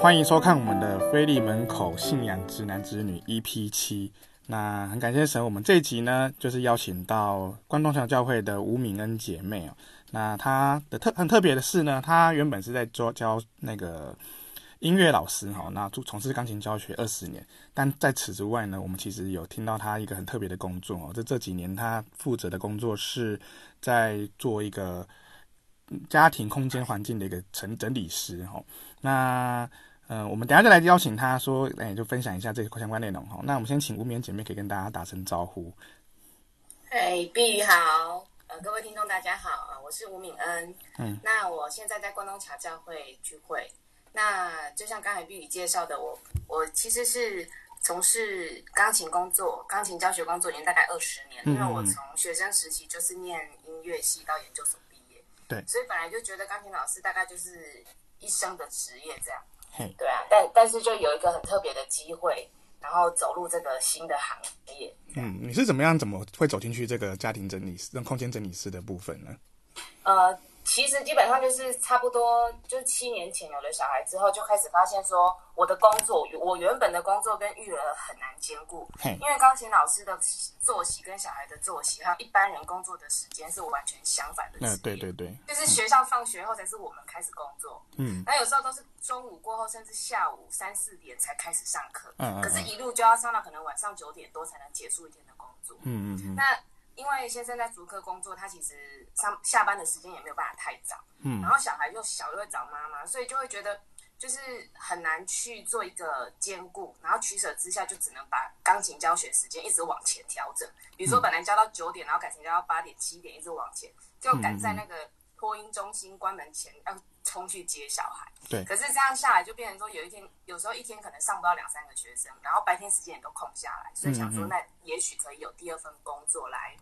欢迎收看我们的菲利门口信仰直男直女 EP 七。那很感谢神，我们这一集呢，就是邀请到关东桥教会的吴敏恩姐妹哦。那她的特很特别的是呢，她原本是在做教那个音乐老师哈，那从事钢琴教学二十年。但在此之外呢，我们其实有听到她一个很特别的工作哦。这这几年她负责的工作是在做一个家庭空间环境的一个整整理师哈。那嗯、呃，我们等下再来邀请他说，哎，就分享一下这个相关内容哈。那我们先请吴敏恩姐妹可以跟大家打声招呼。哎，碧宇好，呃，各位听众大家好，我是吴敏恩。嗯，那我现在在关东桥教会聚会。那就像刚才碧宇介绍的，我我其实是从事钢琴工作、钢琴教学工作已经大概二十年，嗯、因为我从学生时期就是念音乐系到研究所毕业。对，所以本来就觉得钢琴老师大概就是一生的职业这样。对啊，但但是就有一个很特别的机会，然后走入这个新的行业。嗯，你是怎么样，怎么会走进去这个家庭整理师、跟空间整理师的部分呢？呃。其实基本上就是差不多，就是七年前有了小孩之后，就开始发现说，我的工作，我原本的工作跟育儿很难兼顾，因为钢琴老师的作息跟小孩的作息，还有一般人工作的时间是完全相反的。嗯，对对对，就是学校放学后才是我们开始工作，嗯，那有时候都是中午过后，甚至下午三四点才开始上课，嗯，可是一路就要上到可能晚上九点多才能结束一天的工作，嗯嗯嗯，那。因为先生在足科工作，他其实上下班的时间也没有办法太早，嗯，然后小孩又小又会找妈妈，所以就会觉得就是很难去做一个兼顾，然后取舍之下就只能把钢琴教学时间一直往前调整，比如说本来教到九点，然后改成教到八点、七点，一直往前，就赶在那个托婴中心关门前要冲去接小孩。对，可是这样下来就变成说，有一天有时候一天可能上不到两三个学生，然后白天时间也都空下来，所以想说那也许可以有第二份工作来，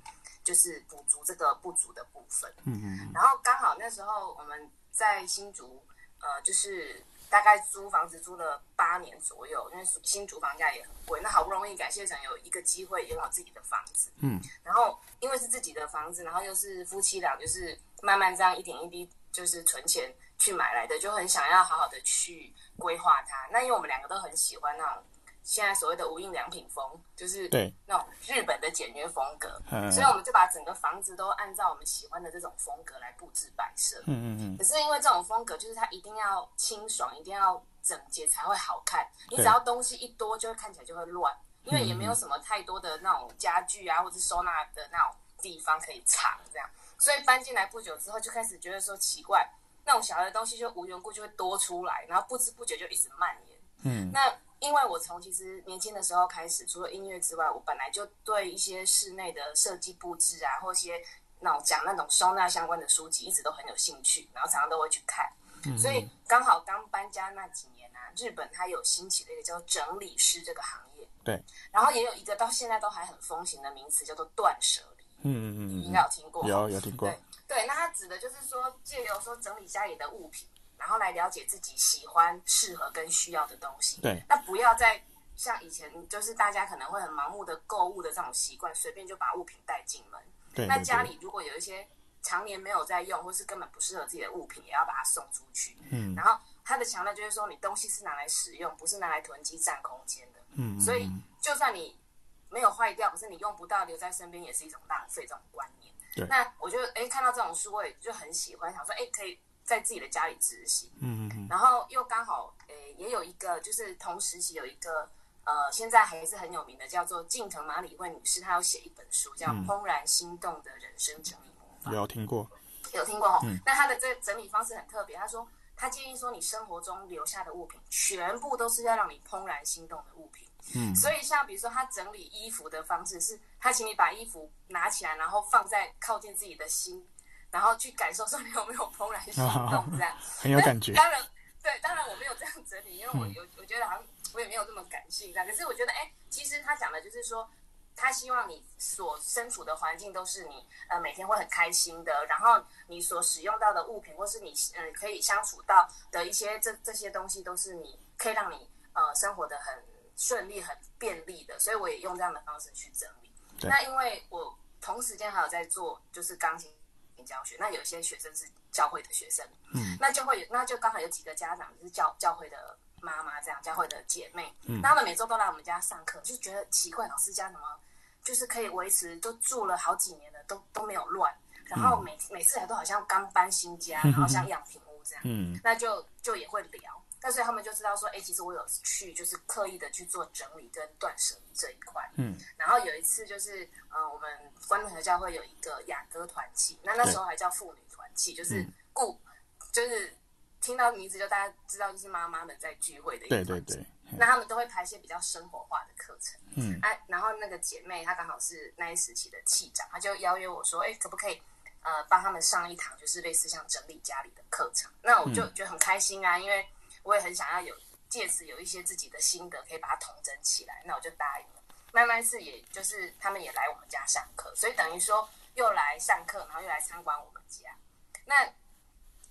就是补足这个不足的部分。嗯嗯。然后刚好那时候我们在新竹，呃，就是大概租房子租了八年左右，因为新竹房价也很贵。那好不容易感谢神有一个机会拥有自己的房子。嗯。然后因为是自己的房子，然后又是夫妻俩，就是慢慢这样一点一滴，就是存钱。去买来的，就很想要好好的去规划它。那因为我们两个都很喜欢那种现在所谓的无印良品风，就是对那种日本的简约风格，所以我们就把整个房子都按照我们喜欢的这种风格来布置摆设。嗯嗯嗯。可是因为这种风格，就是它一定要清爽，一定要整洁才会好看。你只要东西一多，就会看起来就会乱，因为也没有什么太多的那种家具啊，或者收纳的那种地方可以藏这样。所以搬进来不久之后，就开始觉得说奇怪。那种小的东西就无缘故就会多出来，然后不知不觉就一直蔓延。嗯，那因为我从其实年轻的时候开始，除了音乐之外，我本来就对一些室内的设计布置啊，或一些那种讲那种收纳相关的书籍，一直都很有兴趣，然后常常都会去看。嗯，所以刚好刚搬家那几年啊，日本它有兴起的一个叫整理师这个行业。对，然后也有一个到现在都还很风行的名词叫做断舍离。嗯嗯嗯，应该有听过。有有听过。对。对，那它指的就是说，借由说整理家里的物品，然后来了解自己喜欢、适合跟需要的东西。对，那不要再像以前，就是大家可能会很盲目的购物的这种习惯，随便就把物品带进门。对，那家里如果有一些常年没有在用，或是根本不适合自己的物品，也要把它送出去。嗯，然后它的强调就是说，你东西是拿来使用，不是拿来囤积占空间的。嗯，所以就算你没有坏掉，可是你用不到，留在身边也是一种浪费，这种观念。对那我就哎看到这种书，我也就很喜欢，想说哎可以在自己的家里执行，嗯嗯嗯，然后又刚好哎也有一个，就是同时期有一个呃现在还是很有名的，叫做近藤麻里惠女士，她有写一本书叫《怦然心动的人生整理魔法》，有听过？有听过哈？嗯、那她的这整理方式很特别，她说她建议说你生活中留下的物品，全部都是要让你怦然心动的物品。嗯，所以像比如说他整理衣服的方式是，他请你把衣服拿起来，然后放在靠近自己的心，然后去感受说你有没有怦然心动，这样 很有感觉。当然，对，当然我没有这样整理，因为我有我觉得好像我也没有这么感性这样。可是我觉得，哎，其实他讲的就是说，他希望你所身处的环境都是你呃每天会很开心的，然后你所使用到的物品或是你嗯、呃、可以相处到的一些这这些东西都是你可以让你呃生活的很。顺利很便利的，所以我也用这样的方式去整理。那因为我同时间还有在做就是钢琴教学，那有些学生是教会的学生，嗯，那就会有那就刚好有几个家长是教教会的妈妈这样教会的姐妹，嗯，那他们每周都来我们家上课，就觉得奇怪，老师家怎么就是可以维持都住了好几年了，都都没有乱，然后每、嗯、每次来都好像刚搬新家，然后像样品屋这样，嗯，那就就也会聊。那所以他们就知道说，哎、欸，其实我有去，就是刻意的去做整理跟断舍离这一块。嗯，然后有一次就是，呃，我们关东和教会有一个雅歌团契，那那时候还叫妇女团契，就是顾，就是听到名字就大家知道，就是妈妈们在聚会的一个团契。对对对。那他们都会排一些比较生活化的课程。嗯。哎、啊，然后那个姐妹她刚好是那一时期的气长，她就邀约我说，哎、欸，可不可以呃帮他们上一堂，就是类似像整理家里的课程？那我就觉得很开心啊，因为。我也很想要有借此有一些自己的心得，可以把它统整起来，那我就答应了。慢慢是也就是他们也来我们家上课，所以等于说又来上课，然后又来参观我们家。那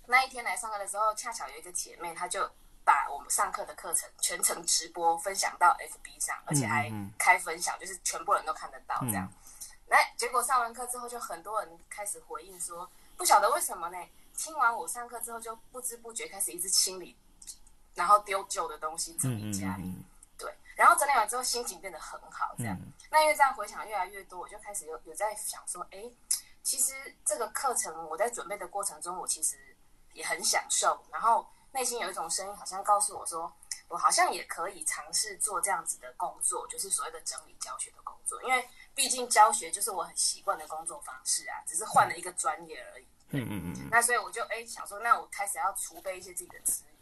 那一天来上课的时候，恰巧有一个姐妹，她就把我们上课的课程全程直播分享到 FB 上，而且还开分享，就是全部人都看得到这样。那结果上完课之后，就很多人开始回应说，不晓得为什么呢？听完我上课之后，就不知不觉开始一直清理。然后丢旧的东西整理家里，嗯嗯嗯、对，然后整理完之后心情变得很好，这样。嗯、那因为这样回想越来越多，我就开始有有在想说，哎，其实这个课程我在准备的过程中，我其实也很享受。然后内心有一种声音，好像告诉我说，我好像也可以尝试做这样子的工作，就是所谓的整理教学的工作。因为毕竟教学就是我很习惯的工作方式啊，只是换了一个专业而已。嗯嗯嗯。那所以我就哎想说，那我开始要储备一些自己的资源。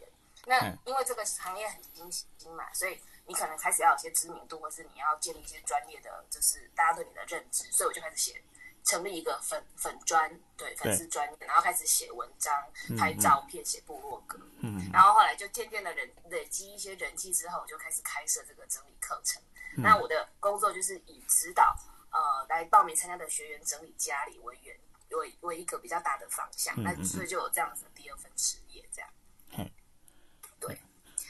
那因为这个行业很新兴嘛，所以你可能开始要有些知名度，或是你要建立一些专业的，就是大家对你的认知，所以我就开始写，成立一个粉粉专，对粉丝专，然后开始写文章、拍照片、写部落格，嗯，然后后来就渐渐的人累积一些人气之后，我就开始开设这个整理课程。嗯、那我的工作就是以指导呃来报名参加的学员整理家里为原为为一个比较大的方向，嗯、那所以就有这样子的第二份职业这样。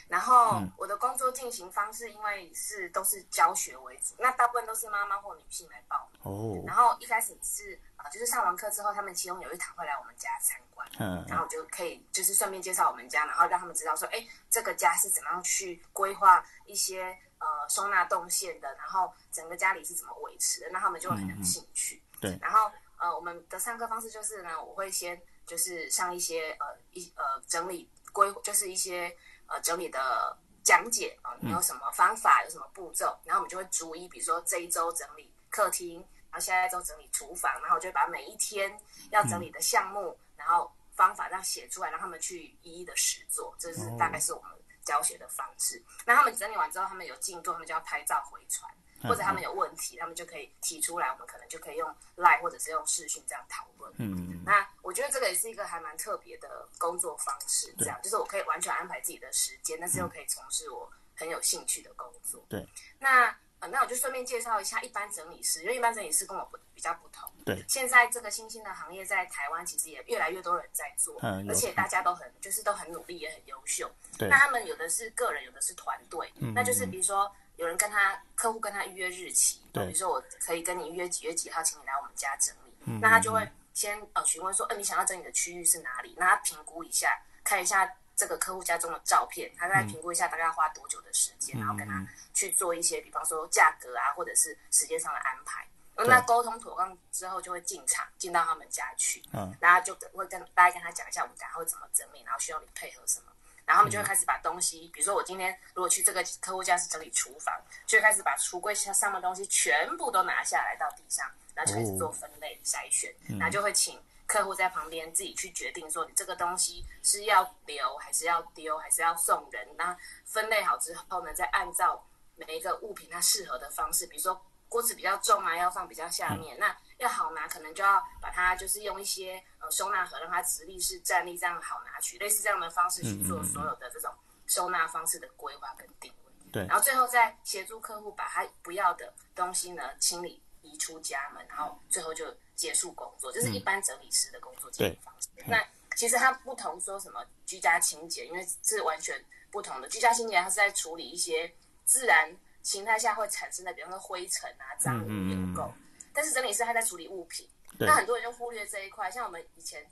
然后我的工作进行方式，因为是都是教学为主，那大部分都是妈妈或女性来报名。哦。然后一开始是啊，就是上完课之后，他们其中有一堂会来我们家参观，嗯，然后我就可以就是顺便介绍我们家，然后让他们知道说，哎，这个家是怎么样去规划一些呃收纳动线的，然后整个家里是怎么维持的，那他们就会很有兴趣。对。然后呃，我们的上课方式就是呢，我会先就是上一些呃一呃整理规，就是一些。呃，整理的讲解啊，你有什么方法，有什么步骤，然后我们就会逐一，比如说这一周整理客厅，然后下一周整理厨房，然后我就把每一天要整理的项目，然后方法这样写出来，让他们去一一的实做，这是大概是我们教学的方式。那他们整理完之后，他们有进度，他们就要拍照回传。或者他们有问题，他们就可以提出来，我们可能就可以用 Line 或者是用视讯这样讨论。嗯，那我觉得这个也是一个还蛮特别的工作方式，这样就是我可以完全安排自己的时间，但是又可以从事我很有兴趣的工作。对，那呃，那我就顺便介绍一下一般整理师，因为一般整理师跟我不比较不同。对，现在这个新兴的行业在台湾其实也越来越多人在做，而且大家都很就是都很努力，也很优秀。对，那他们有的是个人，有的是团队，嗯那就是比如说。有人跟他客户跟他预约日期，对比如说我可以跟你预约几月几号，请你来我们家整理。嗯、那他就会先呃询问说，呃，你想要整理的区域是哪里？那他评估一下，看一下这个客户家中的照片，他再评估一下大概要花多久的时间，嗯、然后跟他去做一些，比方说价格啊，或者是时间上的安排。那沟通妥当之后，就会进场进到他们家去，嗯，然后就会跟大家跟他讲一下我们家会怎么整理，然后需要你配合什么。然后他们就会开始把东西，比如说我今天如果去这个客户家是整理厨房，就会开始把橱柜上上的东西全部都拿下来到地上，然后就开始做分类筛选，然后就会请客户在旁边自己去决定说，你这个东西是要留还是要丢还是要送人。那分类好之后呢，再按照每一个物品它适合的方式，比如说锅子比较重啊，要放比较下面，那要好拿，可能就要把它就是用一些呃。收纳盒让它直立式站立，这样好拿取，类似这样的方式去做所有的这种收纳方式的规划跟定位。对，然后最后再协助客户把他不要的东西呢清理移出家门，然后最后就结束工作，这是一般整理师的工作进行方式。那其实它不同说什么居家清洁，因为是完全不同的。居家清洁它是在处理一些自然形态下会产生的，比方说灰尘啊、脏污、有垢，但是整理师他在处理物品。那很多人就忽略这一块，像我们以前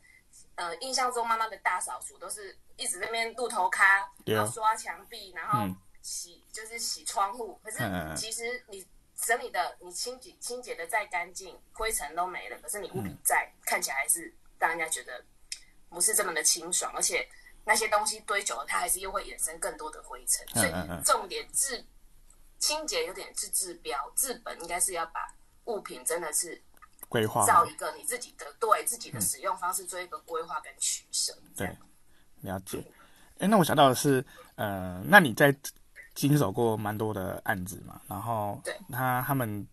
呃，印象中妈妈的大扫除都是一直在那边露头咖，然后刷墙壁，然后洗、嗯、就是洗窗户。可是其实你整理的，你清洁清洁的再干净，灰尘都没了，可是你物品在、嗯、看起来还是让人家觉得不是这么的清爽，而且那些东西堆久了，它还是又会衍生更多的灰尘。所以重点治清洁有点是治标，治本应该是要把物品真的是。规划，造一个你自己的对自己的使用方式做一个规划跟取舍。对，了解。哎，那我想到的是，呃，那你在经手过蛮多的案子嘛？然后，对，他他们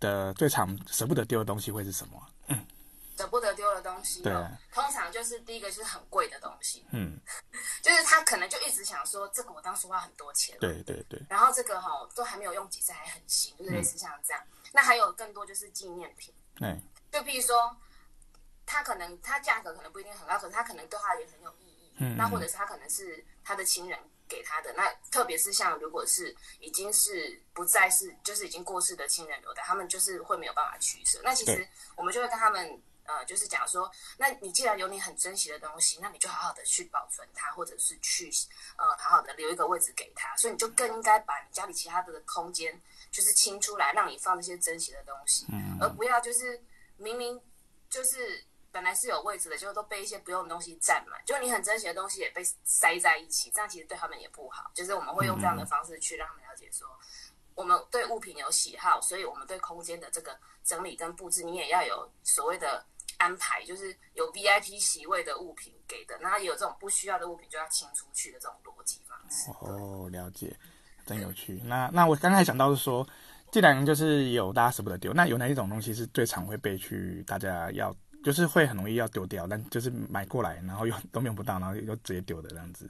的最常舍不得丢的东西会是什么？嗯，舍不得西，对，通常就是第一个就是很贵的东西，嗯，就是他可能就一直想说，这个我当时花很多钱，对对对，然后这个哈都还没有用几次，还很新，就是类似像这样。嗯、那还有更多就是纪念品。对，就譬如说，它可能它价格可能不一定很高，可是它可能对他也很有意义。嗯，那或者是他可能是他的亲人给他的，那特别是像如果是已经是不再是就是已经过世的亲人留的，他们就是会没有办法取舍。那其实我们就会跟他们呃，就是讲说，那你既然有你很珍惜的东西，那你就好好的去保存它，或者是去呃好好的留一个位置给它。所以你就更应该把你家里其他的空间。就是清出来，让你放那些珍惜的东西，嗯，而不要就是明明就是本来是有位置的，就都被一些不用的东西占满，就你很珍惜的东西也被塞在一起，这样其实对他们也不好。就是我们会用这样的方式去让他们了解说，我们对物品有喜好，所以我们对空间的这个整理跟布置，你也要有所谓的安排，就是有 VIP 席位的物品给的，然后也有这种不需要的物品就要清出去的这种逻辑方式。哦，了解。真有趣。那那我刚才想到是说，既然就是有大家舍不得丢，那有哪一种东西是最常会被去大家要，就是会很容易要丢掉，但就是买过来然后又 都用不到，然后又直接丢的这样子，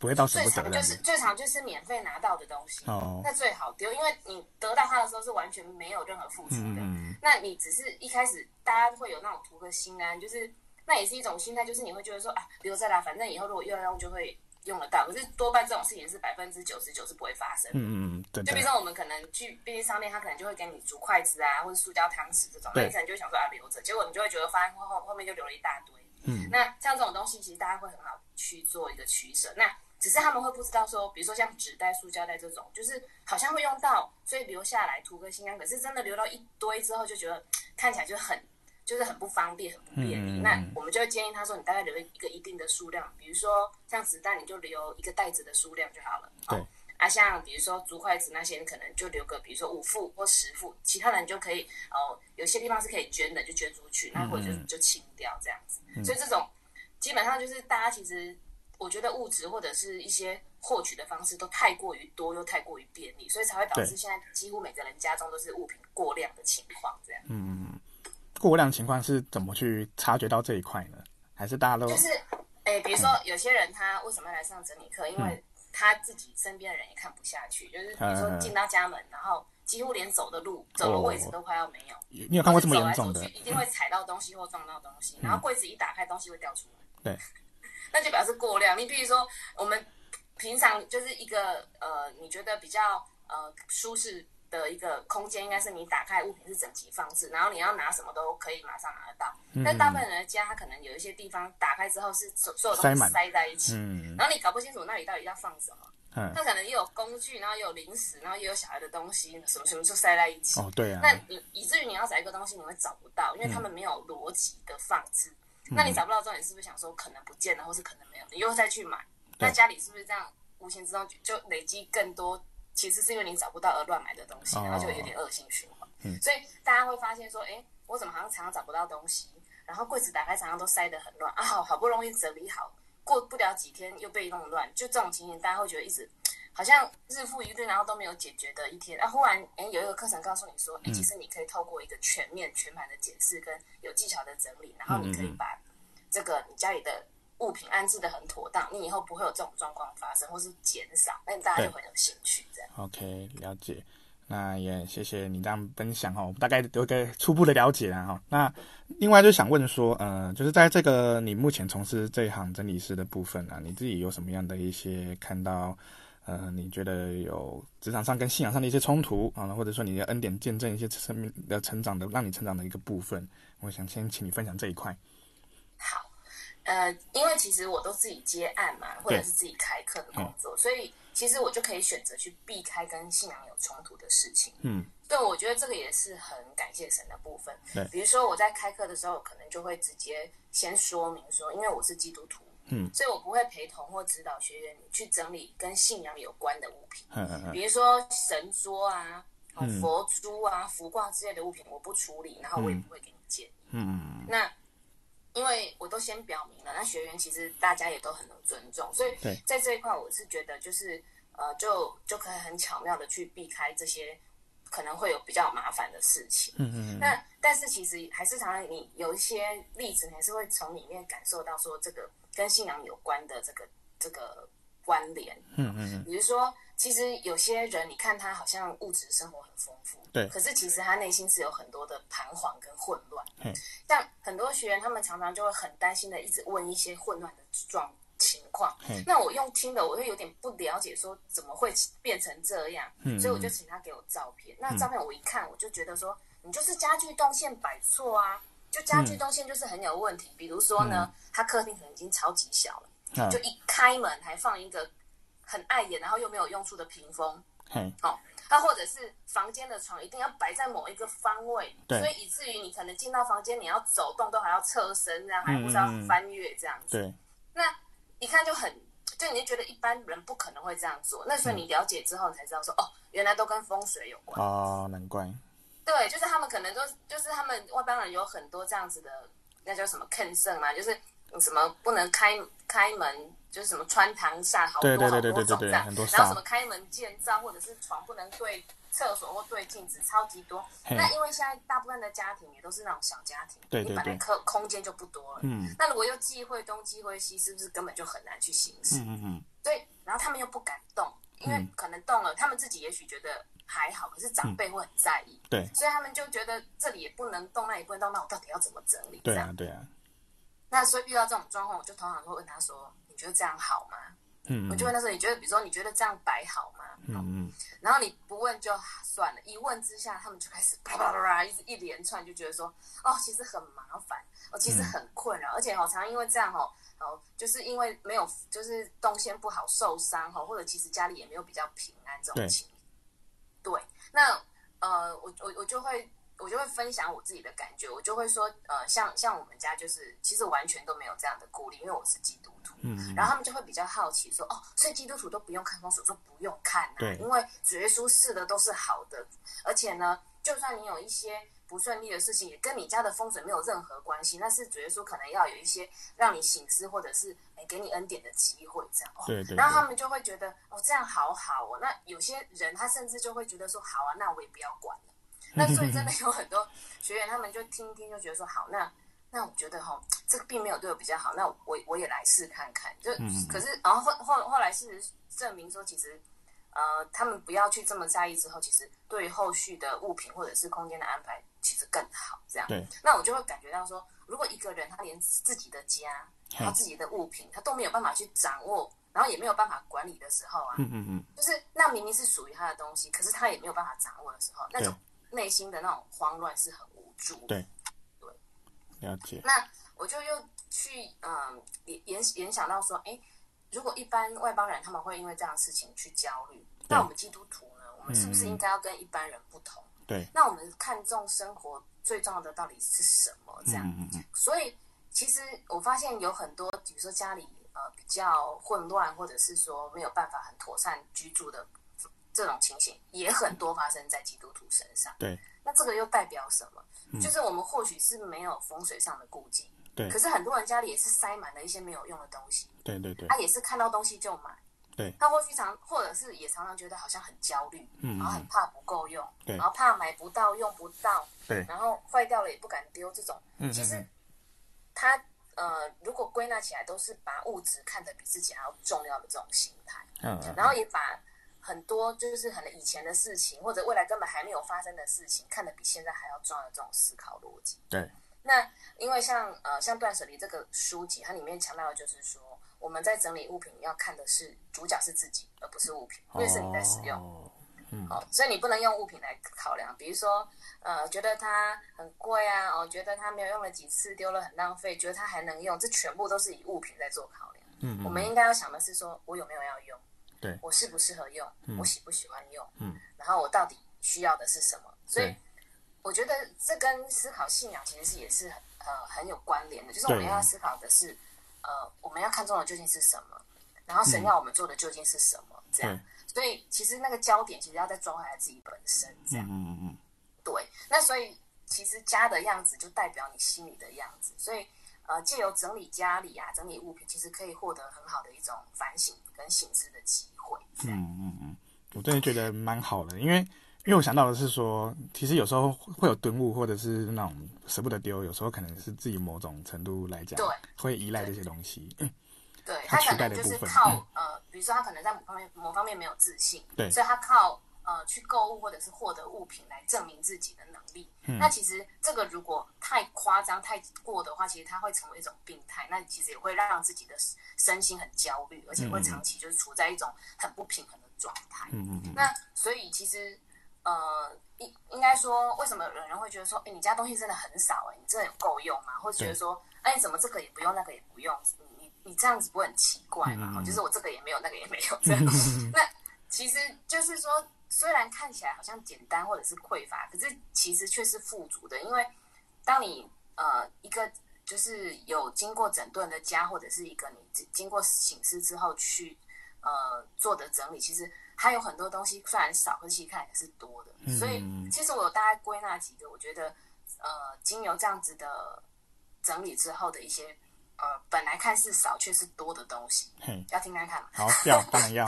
不会到舍不得的。最常就是最常就是免费拿到的东西哦，那最好丢，因为你得到它的时候是完全没有任何付出的。嗯，那你只是一开始大家会有那种图个心安，就是那也是一种心态，就是你会觉得说啊，留着啦，反正以后如果又要用就会。用得到，可是多半这种事情是百分之九十九是不会发生的。嗯嗯对。就比如说我们可能去便利商店，他可能就会给你煮筷子啊，或者塑胶汤匙这种，那你可能就会想说啊留着，结果你就会觉得发现后后后面就留了一大堆。嗯。那像这种东西，其实大家会很好去做一个取舍。那只是他们会不知道说，比如说像纸袋、塑胶袋这种，就是好像会用到，所以留下来图个心安。可是真的留到一堆之后，就觉得看起来就很。就是很不方便，很不便利。嗯、那我们就会建议他说，你大概留一个一定的数量，比如说像纸袋，你就留一个袋子的数量就好了。对。啊，像比如说竹筷子那些，你可能就留个，比如说五副或十副，其他人就可以哦。有些地方是可以捐的，就捐出去，那或者就就清掉这样子。嗯、所以这种基本上就是大家其实，我觉得物质或者是一些获取的方式都太过于多又太过于便利，所以才会导致现在几乎每个人家中都是物品过量的情况这样。嗯。过量情况是怎么去察觉到这一块呢？还是大家都就是，哎、欸，比如说有些人他为什么要来上整理课？嗯、因为他自己身边的人也看不下去，就是比如说进到家门，嗯、然后几乎连走的路、走的位置都快要没有。你有看过这么严重的？一定会踩到东西或撞到东西，嗯、然后柜子一打开，东西会掉出来。对，那就表示过量。你比如说，我们平常就是一个呃，你觉得比较呃舒适。的一个空间应该是你打开物品是整齐放置，然后你要拿什么都可以马上拿得到。嗯、但大部分人的家，他可能有一些地方打开之后是所所有东西塞在一起，嗯、然后你搞不清楚那里到底要放什么。嗯，他可能也有工具，然后也有零食，然后也有小孩的东西，什么什么就塞在一起。哦，对啊。那你以至于你要找一个东西，你会找不到，因为他们没有逻辑的放置。嗯、那你找不到之后，你是不是想说可能不见了，或是可能没有？你又再去买，那家里是不是这样无形之中就累积更多？其实是因为你找不到而乱买的东西，然后就有点恶性循环。嗯，所以大家会发现说，哎，我怎么好像常常找不到东西？然后柜子打开常常都塞得很乱啊，好好不容易整理好，过不了几天又被弄乱，就这种情形，大家会觉得一直好像日复一日，然后都没有解决的一天。啊，忽然哎，有一个课程告诉你说，哎，其实你可以透过一个全面、全盘的检视跟有技巧的整理，然后你可以把这个你家里的。物品安置的很妥当，你以后不会有这种状况发生，或是减少，那大家就会有兴趣这样。OK，了解。那也谢谢你这样分享哈，我大概有个初步的了解了哈。那另外就想问说，呃，就是在这个你目前从事这一行整理师的部分啊，你自己有什么样的一些看到，呃，你觉得有职场上跟信仰上的一些冲突啊，或者说你的恩典见证一些生命的成长的，让你成长的一个部分，我想先请你分享这一块。好。呃，因为其实我都自己接案嘛，或者是自己开课的工作，所以其实我就可以选择去避开跟信仰有冲突的事情。嗯，对，我觉得这个也是很感谢神的部分。对，比如说我在开课的时候，可能就会直接先说明说，因为我是基督徒，嗯，所以我不会陪同或指导学员去整理跟信仰有关的物品。嗯嗯嗯，比如说神桌啊、佛珠啊、福卦之类的物品，我不处理，然后我也不会给你建议。嗯嗯，那。因为我都先表明了，那学员其实大家也都很能尊重，所以在这一块我是觉得就是呃，就就可以很巧妙的去避开这些可能会有比较麻烦的事情。嗯嗯。那但是其实还是常常你有一些例子，你还是会从里面感受到说这个跟信仰有关的这个这个关联。嗯嗯。比如说，其实有些人你看他好像物质生活很丰富。对，可是其实他内心是有很多的彷徨跟混乱。嗯，像很多学员，他们常常就会很担心的，一直问一些混乱的状情况。嗯，那我用听的，我会有点不了解，说怎么会变成这样？嗯，所以我就请他给我照片。那照片我一看，我就觉得说，你就是家具动线摆错啊，就家居动线就是很有问题。比如说呢，他客厅可能已经超级小了，就一开门还放一个很碍眼，然后又没有用处的屏风。嗯，好。它或者是房间的床一定要摆在某一个方位，所以以至于你可能进到房间，你要走动都还要侧身，这样还不知道翻越这样子。对，那一看就很，就你就觉得一般人不可能会这样做。那所以你了解之后，你才知道说，哦，原来都跟风水有关。哦，难怪。对，就是他们可能都，就是他们外邦人有很多这样子的，那叫什么坑圣嘛，就是什么不能开开门。就是什么穿堂煞，好多好多种这样，然后什么开门见灶，或者是床不能对厕所或对镜子，超级多。那因为现在大部分的家庭也都是那种小家庭，对对对，你本来空空间就不多了。嗯。那如果又忌讳东忌讳西，是不是根本就很难去行事？嗯嗯。对，然后他们又不敢动，因为可能动了，他们自己也许觉得还好，可是长辈会很在意。对。所以他们就觉得这里也不能动，那也不能动，那我到底要怎么整理？对啊，对啊。那所以遇到这种状况，我就通常会问他说。你觉得这样好吗？嗯，我就问他说：“你觉得，比如说，你觉得这样摆好吗？”嗯嗯。然后你不问就算了，一问之下，他们就开始啪啪啪啪，一直一连串，就觉得说：“哦，其实很麻烦，哦，其实很困扰，而且好常因为这样哦，哦，就是因为没有，就是动线不好受伤哈，或者其实家里也没有比较平安这种情。对，对，那呃，我我我就会我就会分享我自己的感觉，我就会说，呃，像像我们家就是其实完全都没有这样的顾虑，因为我是基督徒。嗯，然后他们就会比较好奇说，哦，所以基督徒都不用看风水，说不用看啊，因为主耶稣赐的都是好的，而且呢，就算你有一些不顺利的事情，也跟你家的风水没有任何关系，那是主耶稣可能要有一些让你醒思或者是哎给你恩典的机会，这样，哦，对，对对，然后他们就会觉得，哦，这样好好哦，那有些人他甚至就会觉得说，好啊，那我也不要管了，那所以真的有很多学员，他们就听听就觉得说，好，那。那我觉得哈，这个并没有对我比较好，那我我也来试看看。就可是，然后后后后来事实证明说，其实呃，他们不要去这么在意之后，其实对于后续的物品或者是空间的安排，其实更好。这样，对。那我就会感觉到说，如果一个人他连自己的家，他自己的物品，他都没有办法去掌握，然后也没有办法管理的时候啊，嗯嗯嗯，就是那明明是属于他的东西，可是他也没有办法掌握的时候，那种内心的那种慌乱是很无助。对。了解。那我就又去嗯联联联想到说，哎，如果一般外邦人他们会因为这样的事情去焦虑，那我们基督徒呢，我们是不是应该要跟一般人不同？对。那我们看重生活最重要的到底是什么？这样。嗯嗯。所以其实我发现有很多，比如说家里呃比较混乱，或者是说没有办法很妥善居住的这种情形，也很多发生在基督徒身上。对。那这个又代表什么？就是我们或许是没有风水上的顾忌，对。可是很多人家里也是塞满了一些没有用的东西，对对对。他也是看到东西就买，对。他或许常，或者是也常常觉得好像很焦虑，嗯，然后很怕不够用，对。然后怕买不到、用不到，对。然后坏掉了也不敢丢，这种，嗯，其实他呃，如果归纳起来，都是把物质看得比自己还要重要的这种心态，嗯，然后也把。很多就是可能以前的事情，或者未来根本还没有发生的事情，看得比现在还要重要的这种思考逻辑。对。那因为像呃像断舍离这个书籍，它里面强调的就是说，我们在整理物品要看的是主角是自己，而不是物品，因为是你在使用。嗯，哦，所以你不能用物品来考量，比如说，呃，觉得它很贵啊，哦，觉得它没有用了几次，丢了很浪费，觉得它还能用，这全部都是以物品在做考量。嗯，嗯，我们应该要想的是说，我有没有要用？对，我适不适合用？嗯，我喜不喜欢用？嗯，然后我到底需要的是什么？所以，我觉得这跟思考信仰其实是也是很呃很有关联的，就是我们要思考的是，呃，我们要看重的究竟是什么，然后神要我们做的究竟是什么？嗯，这样。所以其实那个焦点其实要再抓回来自己本身，这样。嗯嗯嗯。对，那所以其实家的样子就代表你心里的样子，所以呃，借由整理家里啊，整理物品，其实可以获得很好的一种反省跟醒思的机会。嗯嗯嗯，我真的觉得蛮好的，因为因为我想到的是说，其实有时候会有顿悟，或者是那种舍不得丢，有时候可能是自己某种程度来讲，对，会依赖这些东西。嗯对，他可能就是靠呃，比如说他可能在某方面某方面没有自信，对，所以他靠呃去购物或者是获得物品来证明自己的能力。嗯，那其实这个如果太夸张太过的话，其实他会成为一种病态，那其实也会让自己的身心很焦虑，而且会长期就是处在一种很不平衡的状态。嗯嗯嗯。那所以其实呃应应该说，为什么有人会觉得说，哎，你家东西真的很少，哎，你真的有够用吗？或者觉得说，哎，你怎么这个也不用，那个也不用？你你这样子不会很奇怪吗？嗯、就是我这个也没有，那个也没有 这样。那其实就是说，虽然看起来好像简单或者是匮乏，可是其实却是富足的。因为当你呃一个就是有经过整顿的家，或者是一个你经过醒思之后去呃做的整理，其实还有很多东西虽然少，可是其实看也是多的。所以其实我有大概归纳几个，我觉得呃经由这样子的整理之后的一些。呃，本来看似少，却是多的东西。嘿，要听看看吗？好，要，当然要。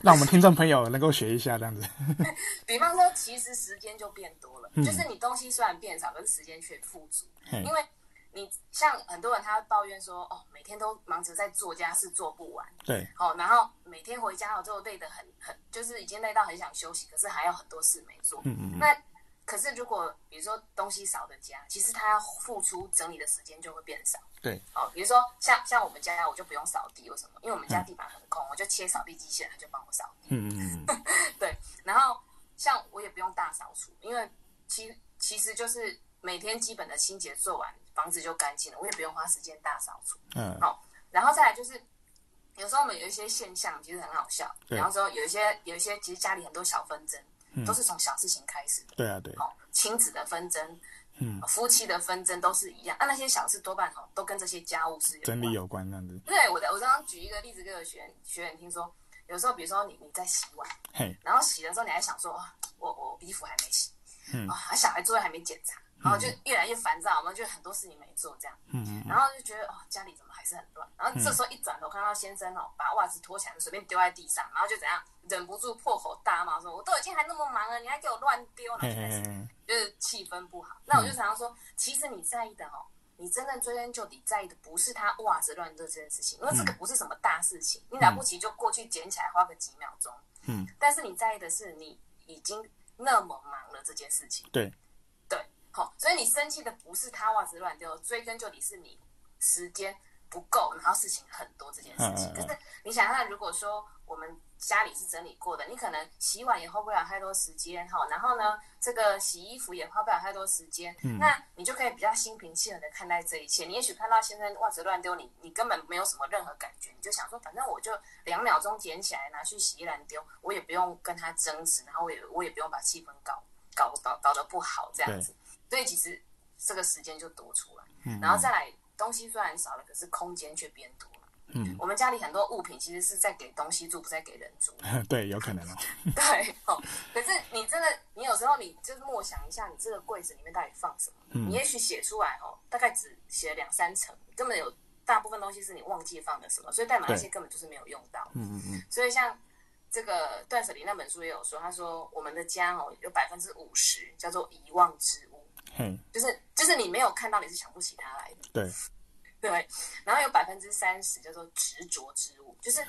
让我们听众朋友能够学一下这样子。比方说，其实时间就变多了，嗯、就是你东西虽然变少，可是时间却富足。嘿因为你像很多人，他抱怨说，哦，每天都忙着在做家事，做不完。对。哦，然后每天回家后就累得很很，就是已经累到很想休息，可是还有很多事没做。嗯嗯嗯。那可是，如果比如说东西少的家，其实他要付出整理的时间就会变少。对，哦，比如说像像我们家，我就不用扫地，为什么？因为我们家地板很空，嗯、我就切扫地机器人，他就帮我扫地。嗯嗯嗯。对，然后像我也不用大扫除，因为其其实就是每天基本的清洁做完，房子就干净了，我也不用花时间大扫除。嗯。好，然后再来就是，有时候我们有一些现象其实很好笑，比方说有一些有一些其实家里很多小纷争。都是从小事情开始的，对啊，对，哦，亲子的纷争，嗯，夫妻的纷争都是一样，啊，那些小事多半哦都跟这些家务事整理有关，这样子。对，我的，我刚刚举一个例子给我学员学员听说，有时候比如说你你在洗碗，嘿，然后洗的时候你还想说，我我衣服还没洗，嗯，啊，小孩作业还没检查，然后就越来越烦躁，我们就很多事情没做这样，嗯嗯，然后就觉得哦，家里怎么还是很乱，然后这时候一转头看到先生哦，把袜子脱起来随便丢在地上，然后就怎样。忍不住破口大骂说：“我都已经还那么忙了，你还给我乱丢，那开始就是气氛不好。”那我就常常说，其实你在意的哦，你真正追根究底在意的不是他袜子乱丢这件事情，因为这个不是什么大事情，你了不起就过去捡起来花个几秒钟。嗯，但是你在意的是你已经那么忙了这件事情。对，所以你生气的不是他袜子乱丢，追根究底是你时间不够，然后事情很多这件事情。可是你想想，如果说我们。家里是整理过的，你可能洗碗也花不了太多时间哈，然后呢，这个洗衣服也花不了太多时间，嗯、那你就可以比较心平气和的看待这一切。你也许看到先生袜子乱丢，你你根本没有什么任何感觉，你就想说，反正我就两秒钟捡起来拿去洗衣篮丢，我也不用跟他争执，然后我也我也不用把气氛搞搞搞搞得不好这样子。对所以其实这个时间就多出来，嗯、然后再来东西虽然少了，可是空间却变多了。嗯，我们家里很多物品其实是在给东西住，不在给人住。对，有可能哦。对，哦，可是你真的，你有时候你就是默想一下，你这个柜子里面到底放什么？嗯，你也许写出来哦，大概只写了两三层，根本有大部分东西是你忘记放的什么，所以代码那些根本就是没有用到。嗯嗯嗯。所以像这个断舍离那本书也有说，他说我们的家哦有百分之五十叫做遗忘之物，嗯，就是就是你没有看到，你是想不起它来的。对。对，然后有百分之三十叫做执着之物，就是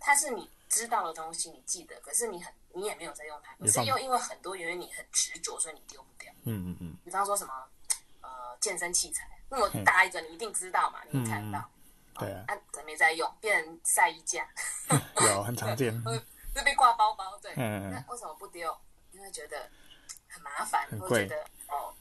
它是你知道的东西，你记得，可是你很你也没有在用它，可是又因为很多原因你很执着，所以你丢不掉。嗯嗯嗯。比方说什么呃健身器材那么大一个，你一定知道嘛，你看到。对啊。啊，怎么没在用？变成晒衣架。有很常见。这边挂包包，对，嗯、那为什么不丢？因为觉得很麻烦，会觉得哦，好，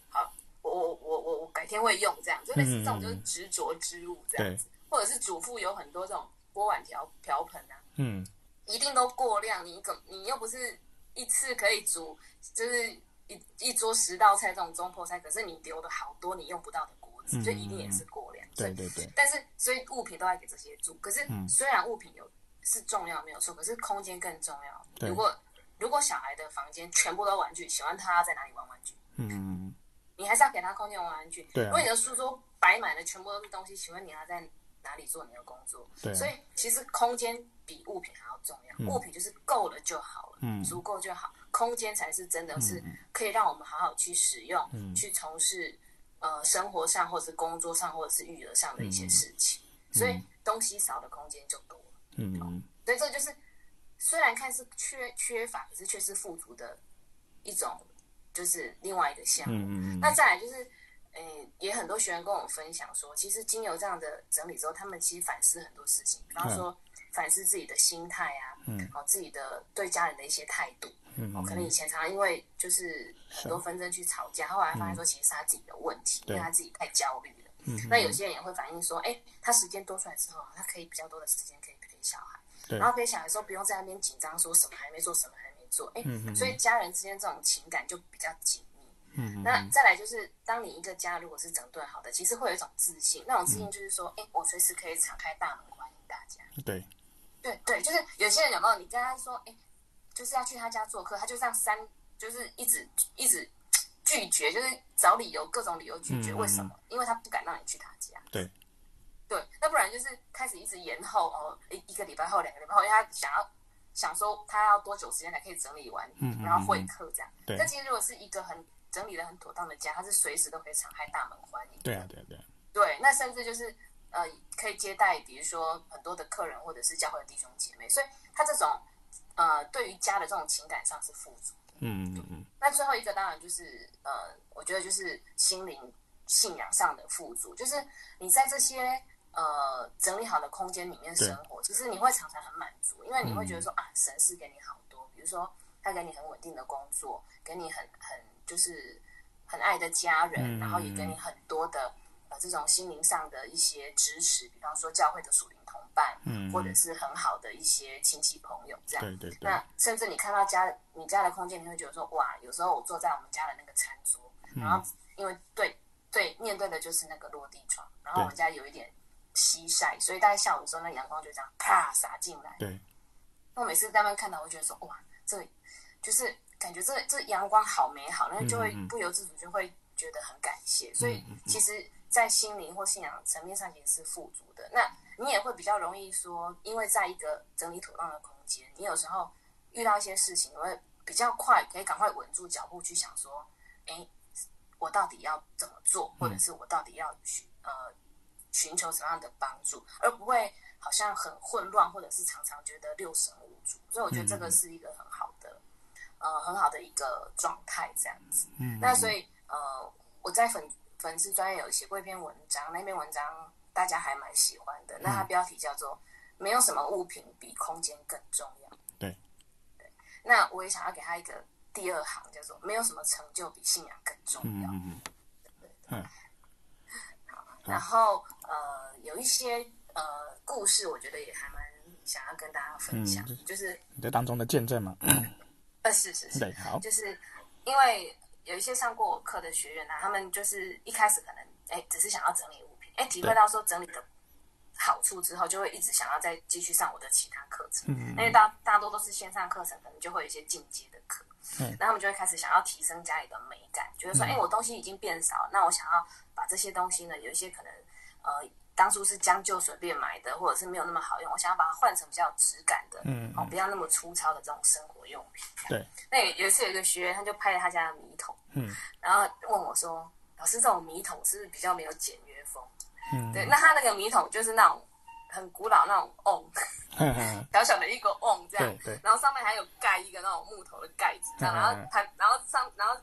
我我我我我改天会用这样，就类似这种就是执着之物这样子，嗯、或者是主妇有很多这种锅碗瓢瓢盆啊，嗯，一定都过量，你怎你又不是一次可以煮，就是一一桌十道菜这种中破菜，可是你丢的好多你用不到的锅子，就一定也是过量，对对对。但是所以物品都要给这些住，可是虽然物品有。是重要没有错，可是空间更重要。如果如果小孩的房间全部都玩具，喜欢他在哪里玩玩具？嗯，你还是要给他空间玩玩具。对、啊。如果你的书桌摆满了全部都是东西，请问你要在哪里做你的工作？对、啊。所以其实空间比物品还要重要，嗯、物品就是够了就好了，嗯，足够就好，空间才是真的是可以让我们好好去使用，嗯、去从事呃生活上或者是工作上或者是育儿上的一些事情。嗯、所以东西少的空间就多。嗯，所以这就是虽然看似缺缺乏，可是却是富足的一种，就是另外一个项目。嗯嗯。那再来就是，诶、欸，也很多学员跟我分享说，其实经由这样的整理之后，他们其实反思很多事情，比方说反思自己的心态啊，嗯，好，自己的对家人的一些态度，嗯，可能以前常常因为就是很多纷争去吵架，后来发现说其实是他自己的问题，因为他自己太焦虑了。嗯。那有些人也会反映说，哎、欸，他时间多出来之后，他可以比较多的时间可以陪。小孩，然后陪小孩的时候不用在那边紧张，说什么还没做，什么还没做，哎，所以家人之间这种情感就比较紧密。嗯，那再来就是，当你一个家如果是整顿好的，其实会有一种自信，那种自信就是说，哎、嗯，我随时可以敞开大门欢迎大家。对，对对，就是有些人有没有？你跟他说，哎，就是要去他家做客，他就这样三，就是一直一直拒绝，就是找理由，各种理由拒绝。嗯、为什么？因为他不敢让你去他家。对。对，那不然就是开始一直延后哦，一一个礼拜后，两个礼拜后，因为他想要想说他要多久时间才可以整理完，嗯，然后会客这样。对。但其实如果是一个很整理的很妥当的家，他是随时都可以敞开大门欢迎。对啊，对对。对，那甚至就是呃，可以接待，比如说很多的客人或者是教会的弟兄姐妹，所以他这种呃，对于家的这种情感上是富足的。嗯嗯嗯。那最后一个当然就是呃，我觉得就是心灵信仰上的富足，就是你在这些。呃，整理好的空间里面生活，其实你会常常很满足，因为你会觉得说、嗯、啊，神是给你好多，比如说他给你很稳定的工作，给你很很就是很爱的家人，嗯、然后也给你很多的呃这种心灵上的一些支持，比方说教会的属灵同伴，嗯，或者是很好的一些亲戚朋友这样。对对对。那甚至你看到家你家的空间，你会觉得说哇，有时候我坐在我们家的那个餐桌，然后因为对对面对的就是那个落地窗，然后我们家有一点。西晒，所以大概下午的时候，那阳光就这样啪洒进来。对。那我每次在那边看到，我觉得说哇，这就是感觉这这阳光好美好，然后就会不由自主就会觉得很感谢。所以其实，在心灵或信仰层面上也是富足的。那你也会比较容易说，因为在一个整理妥当的空间，你有时候遇到一些事情，你会比较快可以赶快稳住脚步去想说，哎，我到底要怎么做，或者是我到底要去呃。寻求什么样的帮助，而不会好像很混乱，或者是常常觉得六神无主。所以我觉得这个是一个很好的，嗯、呃，很好的一个状态，这样子。嗯。那所以，呃，我在粉粉丝专业有写过一篇文章，那篇文章大家还蛮喜欢的。那它标题叫做“没有什么物品比空间更重要”。对。对。那我也想要给他一个第二行，叫做“没有什么成就比信仰更重要”。嗯嗯对。然后呃，有一些呃故事，我觉得也还蛮想要跟大家分享，嗯、就是你在当中的见证嘛。呃，是是是，对，好，就是因为有一些上过我课的学员呢、啊，他们就是一开始可能哎，只是想要整理物品，哎，体会到说整理的好处之后，就会一直想要再继续上我的其他课程。嗯，因为大大多都是线上课程，可能就会有一些进阶的课。嗯，那他们就会开始想要提升家里的美感，觉得说，哎、嗯，我东西已经变少，那我想要把这些东西呢，有一些可能，呃，当初是将就随便买的，或者是没有那么好用，我想要把它换成比较有质感的，嗯，哦，不要那么粗糙的这种生活用品。对。那有一次有一个学员，他就拍了他家的米桶，嗯，然后问我说：“老师，这种米桶是不是比较没有简约风？”嗯，对。那他那个米桶就是那种很古老那种瓮。小小的一个瓮这样，然后上面还有盖一个那种木头的盖子，这样，然后它，然后上，然后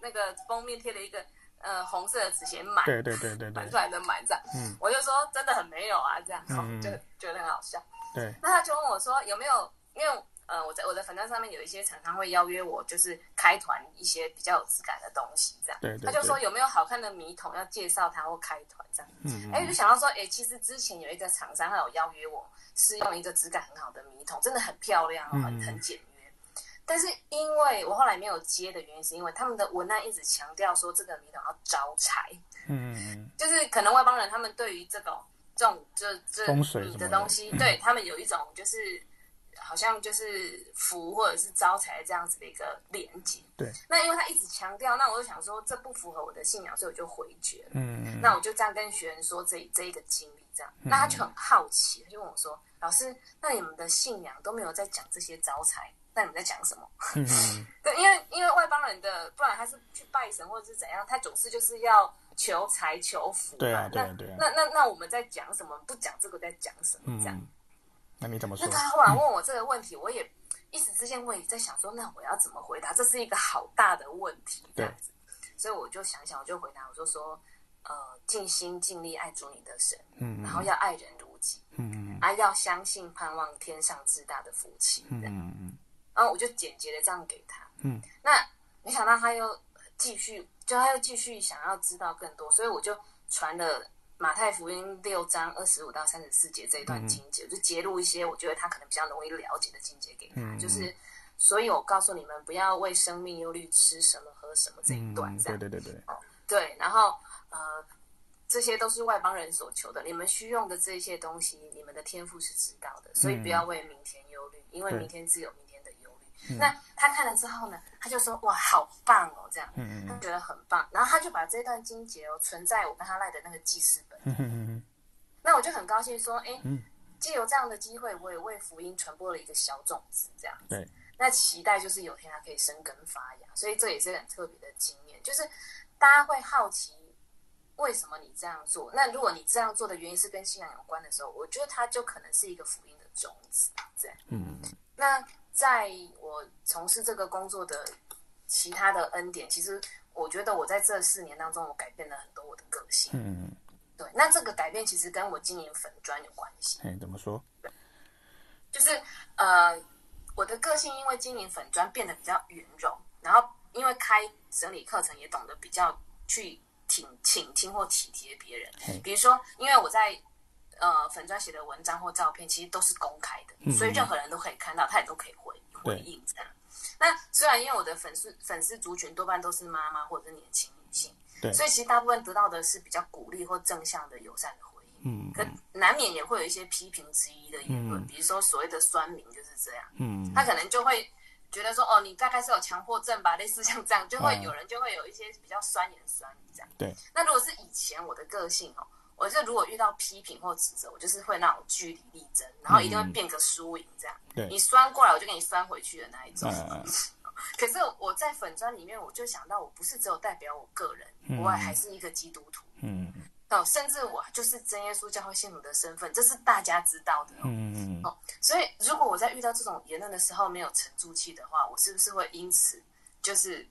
那个封面贴了一个呃红色的纸写满，对对对对，满出来的满这样，嗯，我就说真的很没有啊，这样，就觉得很好笑。对，那他就问我说有没有，因为呃，我在我的粉专上面有一些厂商会邀约我，就是开团一些比较有质感的东西，这样。对，对，对。他就说有没有好看的米桶要介绍他或开团这样。嗯。哎，就想到说，哎，其实之前有一个厂商他有邀约我，是用一个质感很好的米桶，真的很漂亮，很很简约。嗯、但是因为我后来没有接的原因，是因为他们的文案一直强调说这个米桶要招财。嗯。就是可能外邦人他们对于这种这种这这米的东西，对他们有一种就是。好像就是福或者是招财这样子的一个连接。对。那因为他一直强调，那我就想说这不符合我的信仰，所以我就回绝了。嗯。那我就这样跟学员说这这一个经历这样，那他就很好奇，他就问我说：“老师，那你们的信仰都没有在讲这些招财，那你们在讲什么？”嗯。对，因为因为外邦人的，不然他是去拜神或者是怎样，他总是就是要求财求福嘛。对啊，对啊，对啊。那那那那我们在讲什么？不讲这个在讲什么？这样。那你怎么说？那他后来问我这个问题，嗯、我也一时之间我也在想说，那我要怎么回答？这是一个好大的问题，这样子。对所以我就想想，我就回答，我就说，呃，尽心尽力爱主你的神，嗯，然后要爱人如己，嗯嗯，啊，要相信盼望天上至大的福气，嗯嗯嗯。然后我就简洁的这样给他，嗯。那没想到他又继续，就他又继续想要知道更多，所以我就传了。马太福音六章二十五到三十四节这一段经节，嗯、就揭露一些我觉得他可能比较容易了解的经节给他，嗯、就是，所以我告诉你们，不要为生命忧虑，吃什么喝什么这一段，这样、嗯、对对对对，对，然后呃，这些都是外邦人所求的，你们需用的这些东西，你们的天赋是知道的，所以不要为明天忧虑，因为明天自有明天。的忧虑、那他看了之后呢，他就说：“哇，好棒哦！”这样，嗯、他觉得很棒。然后他就把这段经节哦存在我跟他赖的那个记事 那我就很高兴说：“哎，借由这样的机会，我也为福音传播了一个小种子。”这样子。对。那期待就是有天它可以生根发芽，所以这也是很特别的经验。就是大家会好奇为什么你这样做？那如果你这样做的原因是跟信仰有关的时候，我觉得它就可能是一个福音的种子。这样。嗯。那。在我从事这个工作的其他的恩典，其实我觉得我在这四年当中，我改变了很多我的个性。嗯，对。那这个改变其实跟我经营粉砖有关系。哎，怎么说？就是呃，我的个性因为经营粉砖变得比较圆融，然后因为开整理课程也懂得比较去挺倾听或体贴别人。比如说，因为我在。呃，粉砖写的文章或照片其实都是公开的，嗯、所以任何人都可以看到，他也都可以回回应这样。那虽然因为我的粉丝粉丝族群多半都是妈妈或者是年轻对，所以其实大部分得到的是比较鼓励或正向的友善的回应。嗯，可难免也会有一些批评之一的言论，嗯、比如说所谓的酸民就是这样。嗯，他可能就会觉得说，哦，你大概是有强迫症吧，类似像这样，就会有人就会有一些比较酸言酸语这样。对，那如果是以前我的个性哦。我就如果遇到批评或指责，我就是会那种据理力争，然后一定会变个输赢这样。对，你酸过来，我就给你酸回去的那一种。可是我在粉专里面，我就想到，我不是只有代表我个人，我还是一个基督徒。嗯。哦，甚至我就是真耶稣教会信徒的身份，这是大家知道的。嗯嗯。哦，所以如果我在遇到这种言论的时候没有沉住气的话，我是不是会因此就是，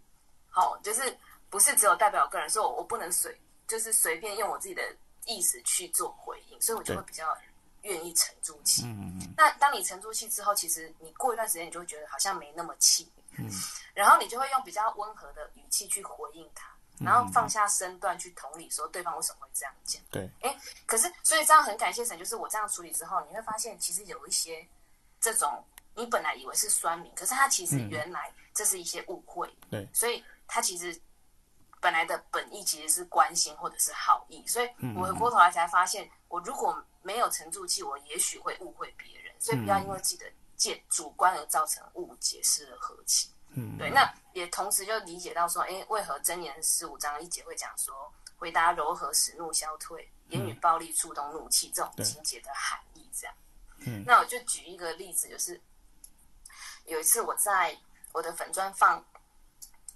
好，就是不是只有代表我个人，所以我我不能随就是随便用我自己的。意思去做回应，所以我就会比较愿意沉住气。嗯嗯。那当你沉住气之后，其实你过一段时间，你就会觉得好像没那么气。嗯。然后你就会用比较温和的语气去回应他，然后放下身段去同理，说对方为什么会这样讲。对。哎，可是所以这样很感谢神，就是我这样处理之后，你会发现其实有一些这种你本来以为是酸民，可是他其实原来这是一些误会。对。所以他其实。本来的本意其实是关心或者是好意，所以我回过头来才发现，我如果没有沉住气，我也许会误会别人。所以不要因为自己的见主观而造成误解，失了和气。嗯，对。那也同时就理解到说，哎，为何箴言十五章一节会讲说，回答柔和使怒消退，言语暴力触动怒气这种情节的含义这样。嗯，那我就举一个例子，就是有一次我在我的粉专放。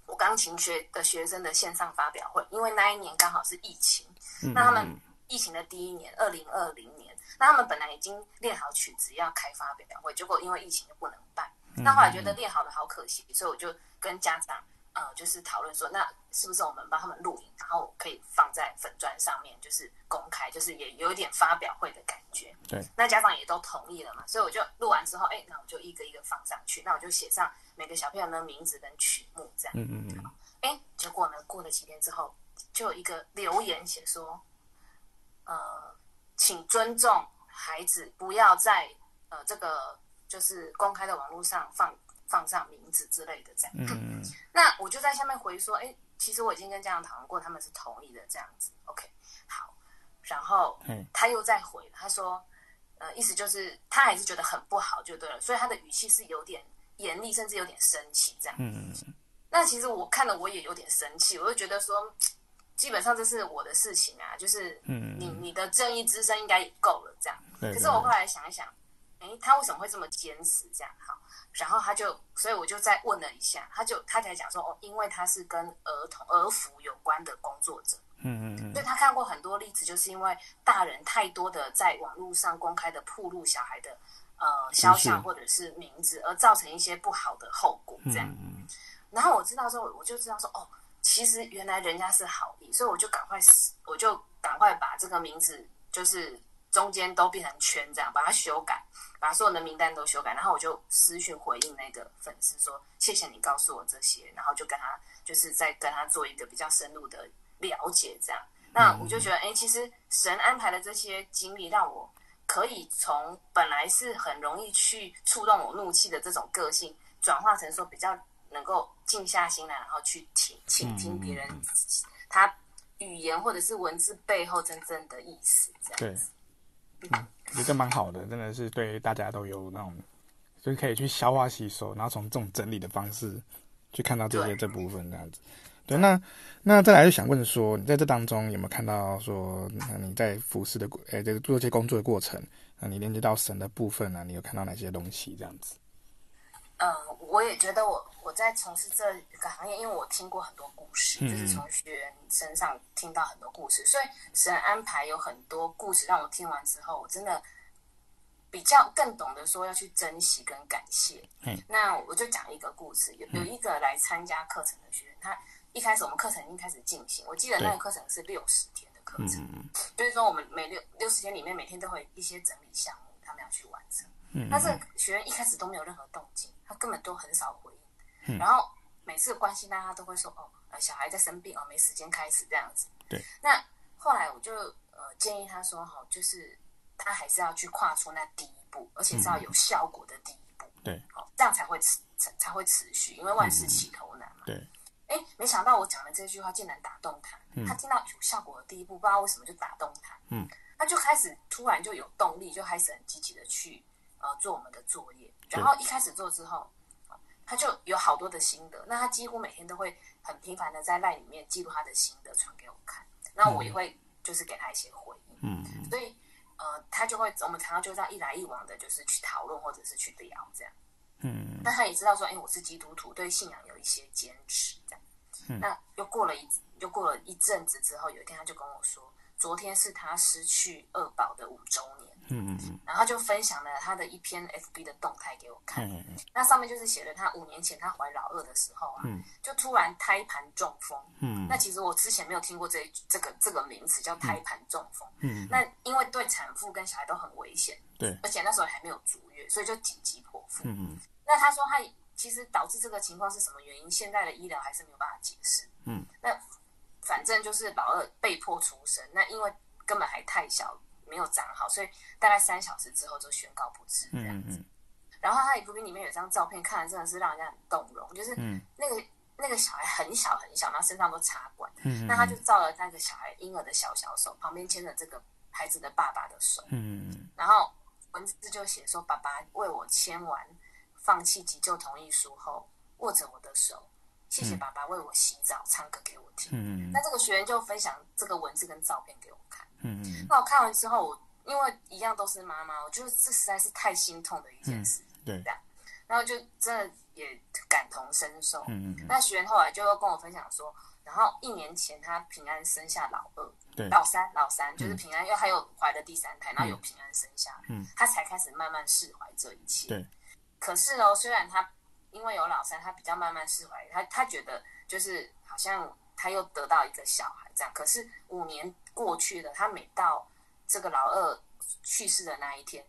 我钢琴学的学生的线上发表会，因为那一年刚好是疫情，嗯、那他们疫情的第一年，二零二零年，那他们本来已经练好曲子要开发表会，结果因为疫情就不能办。嗯、那后来觉得练好了好可惜，所以我就跟家长呃，就是讨论说，那是不是我们帮他们录影，然后可以放在粉砖上面，就是公开，就是也有一点发表会的感觉。对。那家长也都同意了嘛，所以我就录完之后，哎，那我就一个一个放上去，那我就写上每个小朋友的名字跟曲目这样。嗯嗯嗯。哎，结果呢，过了几天之后，就有一个留言写说，呃，请尊重孩子，不要在呃这个就是公开的网络上放。放上名字之类的，这样。嗯，那我就在下面回说，哎，其实我已经跟家长讨论过，他们是同意的，这样子。OK，好。然后他又再回，他说，呃，意思就是他还是觉得很不好，就对了。所以他的语气是有点严厉，甚至有点生气，这样。嗯。那其实我看了，我也有点生气，我就觉得说，基本上这是我的事情啊，就是，嗯，你你的正义之声应该也够了，这样。可是我后来想一想，哎，他为什么会这么坚持？这样，好。然后他就，所以我就再问了一下，他就他才讲说，哦，因为他是跟儿童儿福有关的工作者，嗯嗯嗯，所以他看过很多例子，就是因为大人太多的在网络上公开的铺露小孩的呃肖像或者是名字，而造成一些不好的后果，这样。嗯，然后我知道之后，我就知道说，哦，其实原来人家是好意，所以我就赶快，我就赶快把这个名字就是。中间都变成圈，这样把它修改，把所有的名单都修改，然后我就私讯回应那个粉丝说：“谢谢你告诉我这些。”然后就跟他就是在跟他做一个比较深入的了解，这样。那我就觉得，哎，其实神安排的这些经历，让我可以从本来是很容易去触动我怒气的这种个性，转化成说比较能够静下心来，然后去听倾听别人他语言或者是文字背后真正的意思，这样子。嗯，我觉得蛮好的，真的是对大家都有那种，就是可以去消化吸收，然后从这种整理的方式去看到这些这部分这样子。对，那那再来就想问说，你在这当中有没有看到说，那你在服侍的过，哎，这个做这些工作的过程，啊你连接到神的部分呢？你有看到哪些东西这样子？嗯，我也觉得我我在从事这个行业，因为我听过很多故事，嗯、就是从学员身上听到很多故事，所以神安排有很多故事让我听完之后，我真的比较更懂得说要去珍惜跟感谢。嗯，那我就讲一个故事，有有一个来参加课程的学员，他一开始我们课程已经开始进行，我记得那个课程是六十天的课程，嗯、就是说我们每六六十天里面每天都会一些整理项目，他们要去完成。嗯，但是学员一开始都没有任何动静。他根本都很少回应，然后每次关心他，他都会说：“哦，小孩在生病哦，没时间开始这样子。”对。那后来我就呃建议他说：“哈，就是他还是要去跨出那第一步，而且是要有效果的第一步。对，好，这样才会持才会持续，因为万事起头难嘛。对。哎，没想到我讲的这句话竟然打动他，他听到有效果的第一步，不知道为什么就打动他。嗯。他就开始突然就有动力，就开始很积极的去呃做我们的作业。然后一开始做之后，他就有好多的心得。那他几乎每天都会很频繁的在 LINE 里面记录他的心得，传给我看。那我也会就是给他一些回应。嗯，所以呃，他就会我们常常就这样一来一往的，就是去讨论或者是去聊这样。嗯，那他也知道说，哎，我是基督徒，对信仰有一些坚持这样。嗯，那又过了一又过了一阵子之后，有一天他就跟我说，昨天是他失去二宝的五周年。嗯嗯嗯，然后就分享了他的一篇 FB 的动态给我看。嗯嗯，那上面就是写了他五年前他怀老二的时候啊，嗯，就突然胎盘中风。嗯，那其实我之前没有听过这这个这个名词叫胎盘中风。嗯，那因为对产妇跟小孩都很危险。对，而且那时候还没有足月，所以就紧急剖腹。嗯嗯，那他说他其实导致这个情况是什么原因？现在的医疗还是没有办法解释。嗯，那反正就是老二被迫出生，那因为根本还太小。没有长好，所以大概三小时之后就宣告不治这样子。嗯嗯、然后他 FB 里面有一张照片，看了真的是让人家很动容，就是那个、嗯、那个小孩很小很小，然后身上都插管。嗯、那他就照了那个小孩婴儿的小小手，旁边牵着这个孩子的爸爸的手。嗯、然后文字就写说：“爸爸为我签完放弃急救同意书后，握着我的手，谢谢爸爸为我洗澡、唱歌给我听。嗯”那这个学员就分享这个文字跟照片给我看。嗯嗯，那我看完之后，我因为一样都是妈妈，我觉得这实在是太心痛的一件事。嗯、对，然后就真的也感同身受。嗯嗯。那学员后来就跟我分享说，然后一年前他平安生下老二，对，老三老三就是平安，因为还有怀了第三胎，然后有平安生下，嗯，他才开始慢慢释怀这一切。对。可是哦，虽然他因为有老三，他比较慢慢释怀，他他觉得就是好像他又得到一个小孩这样。可是五年过去了，他每到这个老二去世的那一天，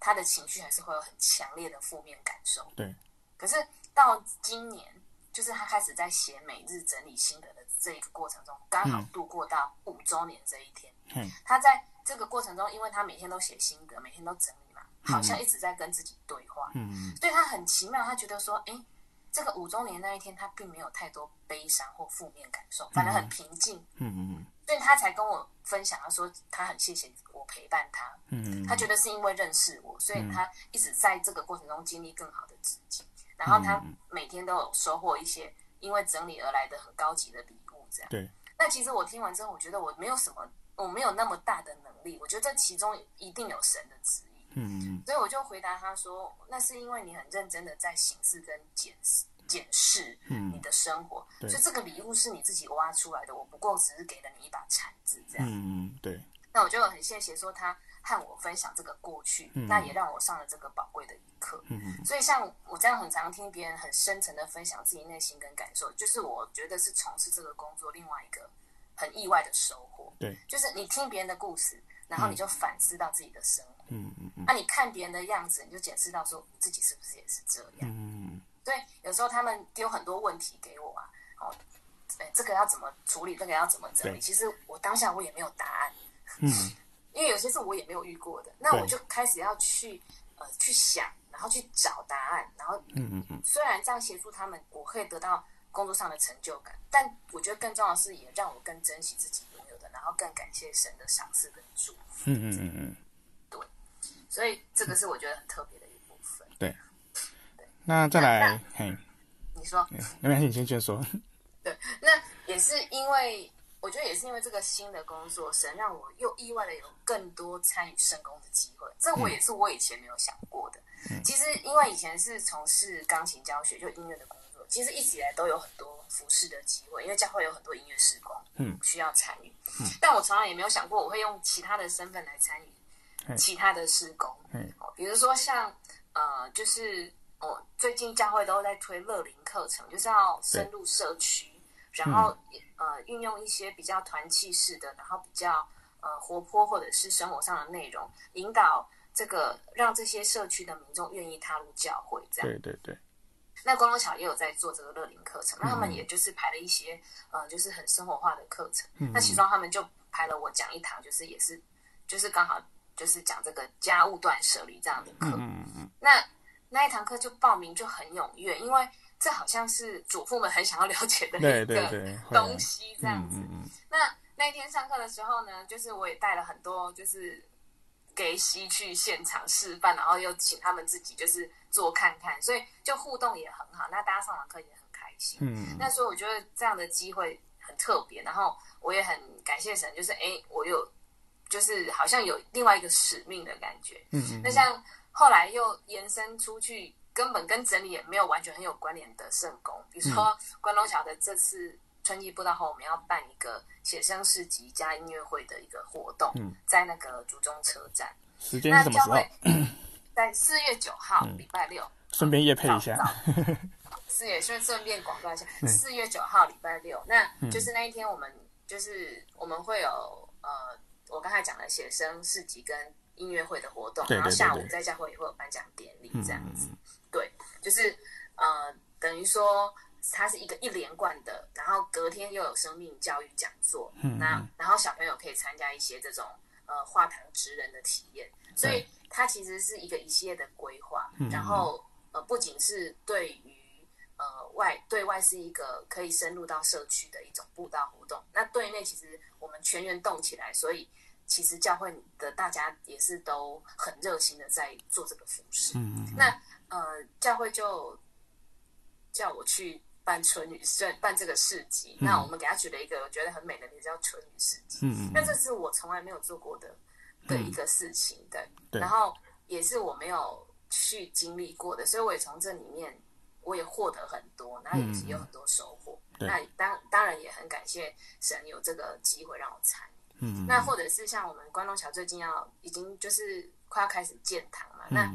他的情绪还是会有很强烈的负面感受。对。可是到今年，就是他开始在写每日整理心得的这一个过程中，刚好度过到五周年这一天。嗯。他在这个过程中，因为他每天都写心得，每天都整理嘛。好像一直在跟自己对话，嗯，所以他很奇妙，他觉得说，哎，这个五周年那一天，他并没有太多悲伤或负面感受，反而很平静，嗯嗯嗯，所以他才跟我分享，他说他很谢谢我陪伴他，嗯嗯，他觉得是因为认识我，所以他一直在这个过程中经历更好的自己，然后他每天都有收获一些因为整理而来的很高级的礼物，这样，对。那其实我听完之后，我觉得我没有什么，我没有那么大的能力，我觉得这其中一定有神的旨意。嗯，所以我就回答他说：“那是因为你很认真的在省事跟检视检视你的生活，嗯、所以这个礼物是你自己挖出来的。我不过只是给了你一把铲子，这样。嗯，对。那我就很谢谢说他和我分享这个过去，嗯、那也让我上了这个宝贵的一课。嗯，所以像我这样很常听别人很深层的分享自己内心跟感受，就是我觉得是从事这个工作另外一个很意外的收获。对，就是你听别人的故事，然后你就反思到自己的生活。嗯嗯嗯，那、啊、你看别人的样子，你就检视到说自己是不是也是这样？嗯，对，有时候他们丢很多问题给我啊，哦，哎，这个要怎么处理？这个要怎么整理？其实我当下我也没有答案，嗯，因为有些是我也没有遇过的，那我就开始要去呃去想，然后去找答案，然后嗯嗯嗯，虽然这样协助他们，我可以得到工作上的成就感，但我觉得更重要的是也让我更珍惜自己然后更感谢神的赏赐跟祝福。嗯嗯嗯嗯。对所以这个是我觉得很特别的一部分。对，对。那再来，嘿，你说，没关系，你先先说。对，那也是因为，我觉得也是因为这个新的工作，神让我又意外的有更多参与圣工的机会。这我也是我以前没有想过的。嗯。其实因为以前是从事钢琴教学，就音乐的工作，其实一直以来都有很多服侍的机会，因为教会有很多音乐事工，嗯，需要参与。嗯。但我从来也没有想过我会用其他的身份来参与。其他的施工，嗯比如说像呃，就是哦，最近教会都在推乐龄课程，就是要深入社区，然后呃，运用一些比较团契式的，然后比较呃活泼或者是生活上的内容，引导这个让这些社区的民众愿意踏入教会，这样。对对对。那光光桥也有在做这个乐龄课程，那他们也就是排了一些呃，就是很生活化的课程。那其中他们就排了我讲一堂，就是也是就是刚好。就是讲这个家务断舍离这样的课，那那一堂课就报名就很踊跃，因为这好像是主妇们很想要了解的一个 东西这样子。那那一天上课的时候呢，就是我也带了很多，就是给西去现场示范，然后又请他们自己就是做看看，所以就互动也很好。那大家上完课也很开心，嗯，那所以我觉得这样的机会很特别，然后我也很感谢神，就是哎，我有。就是好像有另外一个使命的感觉，嗯，嗯，那像后来又延伸出去，根本跟整理也没有完全很有关联的圣工，比如说关东桥的这次春季布道后，我们要办一个写生市集加音乐会的一个活动，嗯，在那个竹中车站，时间是什么时候？在四月九号，礼拜六，顺便夜配一下，是也顺顺便广告一下，四月九号礼拜六，那就是那一天我们就是我们会有呃。我刚才讲了写生市集跟音乐会的活动，然后下午在教会也会有颁奖典礼这样子。嗯、对，就是呃，等于说它是一个一连贯的，然后隔天又有生命教育讲座，嗯，那然后小朋友可以参加一些这种呃画堂职人的体验，所以它其实是一个一系列的规划，嗯、然后呃不仅是对于呃外对外是一个可以深入到社区的一种布道活动，那对内其实我们全员动起来，所以。其实教会的大家也是都很热心的在做这个服事。嗯嗯。那呃，教会就叫我去办春雨，办这个市集。嗯、那我们给他取了一个我觉得很美的名字，叫春雨市集。嗯嗯。那这是我从来没有做过的的一个事情，对。嗯、对。然后也是我没有去经历过的，所以我也从这里面我也获得很多，然后也是有很多收获。嗯、那当当然也很感谢神有这个机会让我参与。嗯，那或者是像我们关东桥最近要已经就是快要开始建堂嘛，嗯、那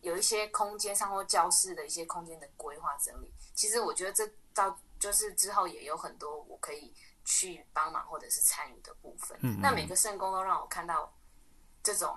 有一些空间上或教室的一些空间的规划整理，其实我觉得这到就是之后也有很多我可以去帮忙或者是参与的部分。嗯，那每个圣工都让我看到这种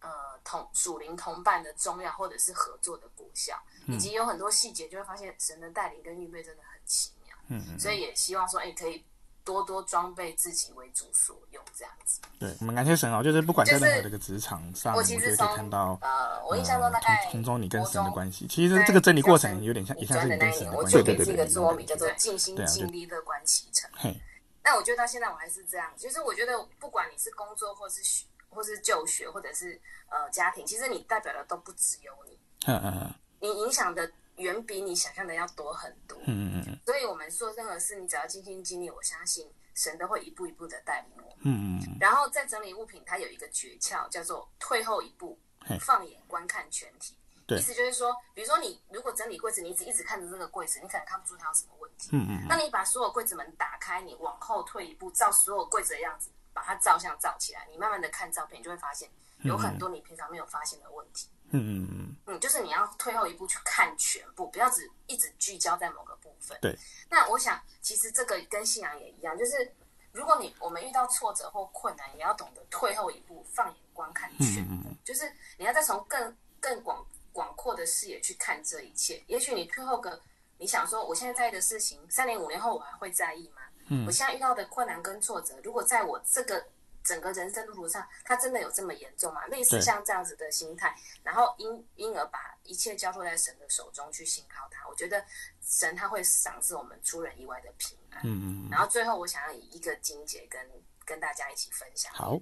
呃同属灵同伴的重要，或者是合作的果效，以及有很多细节就会发现神的带领跟预备真的很奇妙。嗯嗯，所以也希望说，哎，可以。多多装备自己为主所用，这样子。对，我们感谢神哦，就是不管在任何这个职场上，我其实可以看到，呃，我印象中大概从中你跟神的关系，其实这个整理过程有点像，也像是你跟神的关系。对对对对，这个座名叫做尽心尽力乐观其成。嘿，那我觉得到现在我还是这样，其实我觉得不管你是工作，或是学，或是就学，或者是呃家庭，其实你代表的都不只有你。嗯嗯嗯。你影响的。远比你想象的要多很多，嗯嗯嗯，所以我们做任何事，你只要尽心尽力，我相信神都会一步一步的带领我，嗯嗯，然后在整理物品，它有一个诀窍，叫做退后一步，放眼观看全体。意思就是说，比如说你如果整理柜子，你一直一直看着这个柜子，你可能看不出它有什么问题，嗯嗯，那你把所有柜子门打开，你往后退一步，照所有柜子的样子，把它照相照起来，你慢慢的看照片，你就会发现有很多你平常没有发现的问题。嗯嗯嗯嗯，就是你要退后一步去看全部，不要只一直聚焦在某个部分。对。那我想，其实这个跟信仰也一样，就是如果你我们遇到挫折或困难，也要懂得退后一步，放眼观看全部。就是你要再从更更广广阔的视野去看这一切。也许你退后个，你想说，我现在在意的事情，三年五年后我还会在意吗？嗯。我现在遇到的困难跟挫折，如果在我这个。整个人生路途上，他真的有这么严重吗？类似像这样子的心态，然后因因而把一切交托在神的手中去信靠他。我觉得神他会赏赐我们出人意外的平安。嗯嗯。然后最后，我想要以一个经节跟跟大家一起分享。好。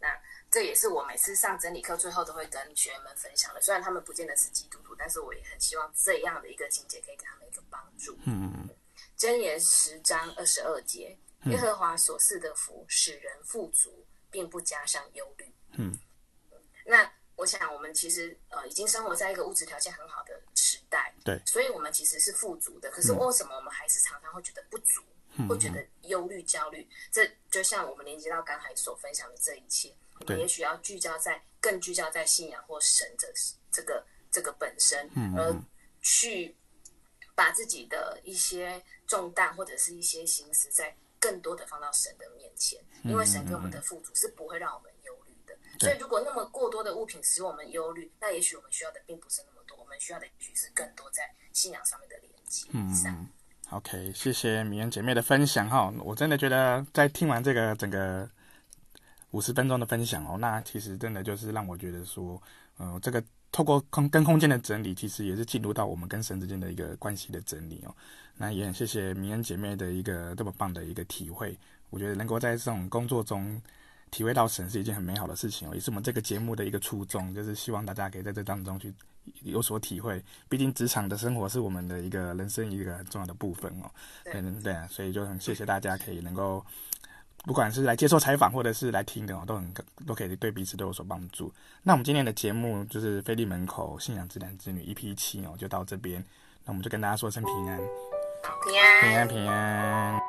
那这也是我每次上真理课最后都会跟学员们分享的。虽然他们不见得是基督徒，但是我也很希望这样的一个经节可以给他们一个帮助。嗯嗯。箴言十章二十二节。耶和华所赐的福使人富足，并不加上忧虑。嗯，那我想，我们其实呃已经生活在一个物质条件很好的时代，对，所以我们其实是富足的。可是为什么我们还是常常会觉得不足，嗯、会觉得忧虑、焦虑？这就像我们连接到刚才所分享的这一切，我们也许要聚焦在更聚焦在信仰或神的这个这个本身，嗯，而去把自己的一些重担或者是一些心思在。更多的放到神的面前，因为神给我们的富足是不会让我们忧虑的。所以，如果那么过多的物品使我们忧虑，那也许我们需要的并不是那么多，我们需要的也许是更多在信仰上面的连接。嗯，OK，谢谢米恩姐妹的分享哈。我真的觉得在听完这个整个五十分钟的分享哦，那其实真的就是让我觉得说，呃，这个透过空跟空间的整理，其实也是进入到我们跟神之间的一个关系的整理哦。那也很谢谢明恩姐妹的一个这么棒的一个体会，我觉得能够在这种工作中体会到神是一件很美好的事情哦，也是我们这个节目的一个初衷，就是希望大家可以在这当中去有所体会。毕竟职场的生活是我们的一个人生一个很重要的部分哦。对对啊，所以就很谢谢大家可以能够，不管是来接受采访或者是来听的哦，都很都可以对彼此都有所帮助。那我们今天的节目就是菲利门口信仰之男之女 EP 七哦，就到这边，那我们就跟大家说声平安。平安，平安，